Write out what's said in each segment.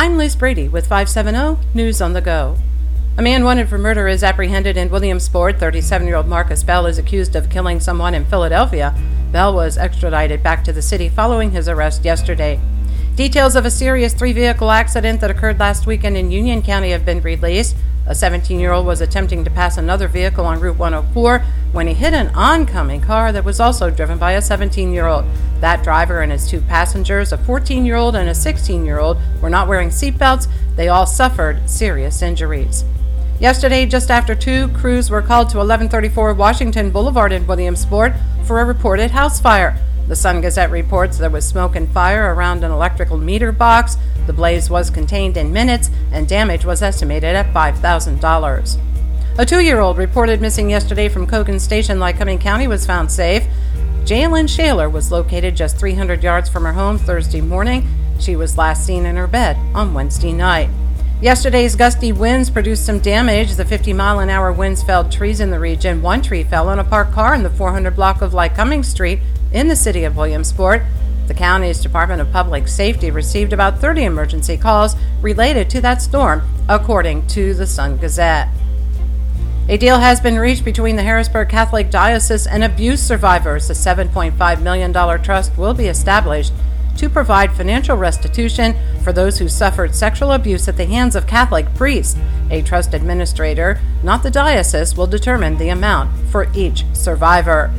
I'm Liz Brady with 570 News on the Go. A man wanted for murder is apprehended in Williamsport. 37 year old Marcus Bell is accused of killing someone in Philadelphia. Bell was extradited back to the city following his arrest yesterday. Details of a serious three vehicle accident that occurred last weekend in Union County have been released. A 17 year old was attempting to pass another vehicle on Route 104 when he hit an oncoming car that was also driven by a 17 year old. That driver and his two passengers, a 14 year old and a 16 year old, were not wearing seatbelts. They all suffered serious injuries. Yesterday, just after 2, crews were called to 1134 Washington Boulevard in Williamsport for a reported house fire. The Sun Gazette reports there was smoke and fire around an electrical meter box. The blaze was contained in minutes, and damage was estimated at $5,000. A two year old reported missing yesterday from Cogan Station, Lycoming County, was found safe. Jalen Shaler was located just 300 yards from her home Thursday morning. She was last seen in her bed on Wednesday night. Yesterday's gusty winds produced some damage. The 50 mile an hour winds felled trees in the region. One tree fell on a parked car in the 400 block of Lycoming Street in the city of Williamsport. The county's Department of Public Safety received about 30 emergency calls related to that storm, according to the Sun Gazette. A deal has been reached between the Harrisburg Catholic Diocese and abuse survivors. A $7.5 million trust will be established to provide financial restitution for those who suffered sexual abuse at the hands of Catholic priests. A trust administrator, not the diocese, will determine the amount for each survivor.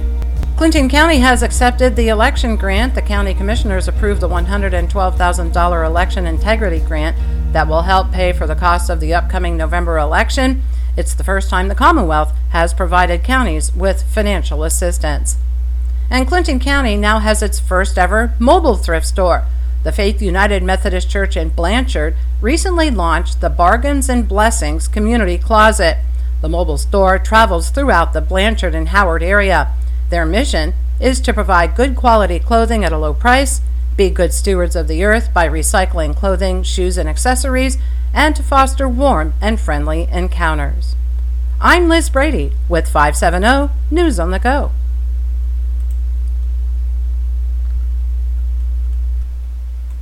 Clinton County has accepted the election grant. The county commissioners approved the $112,000 election integrity grant that will help pay for the cost of the upcoming November election. It's the first time the Commonwealth has provided counties with financial assistance. And Clinton County now has its first ever mobile thrift store. The Faith United Methodist Church in Blanchard recently launched the Bargains and Blessings Community Closet. The mobile store travels throughout the Blanchard and Howard area. Their mission is to provide good quality clothing at a low price, be good stewards of the earth by recycling clothing, shoes, and accessories, and to foster warm and friendly encounters. I'm Liz Brady with 570 News on the Go.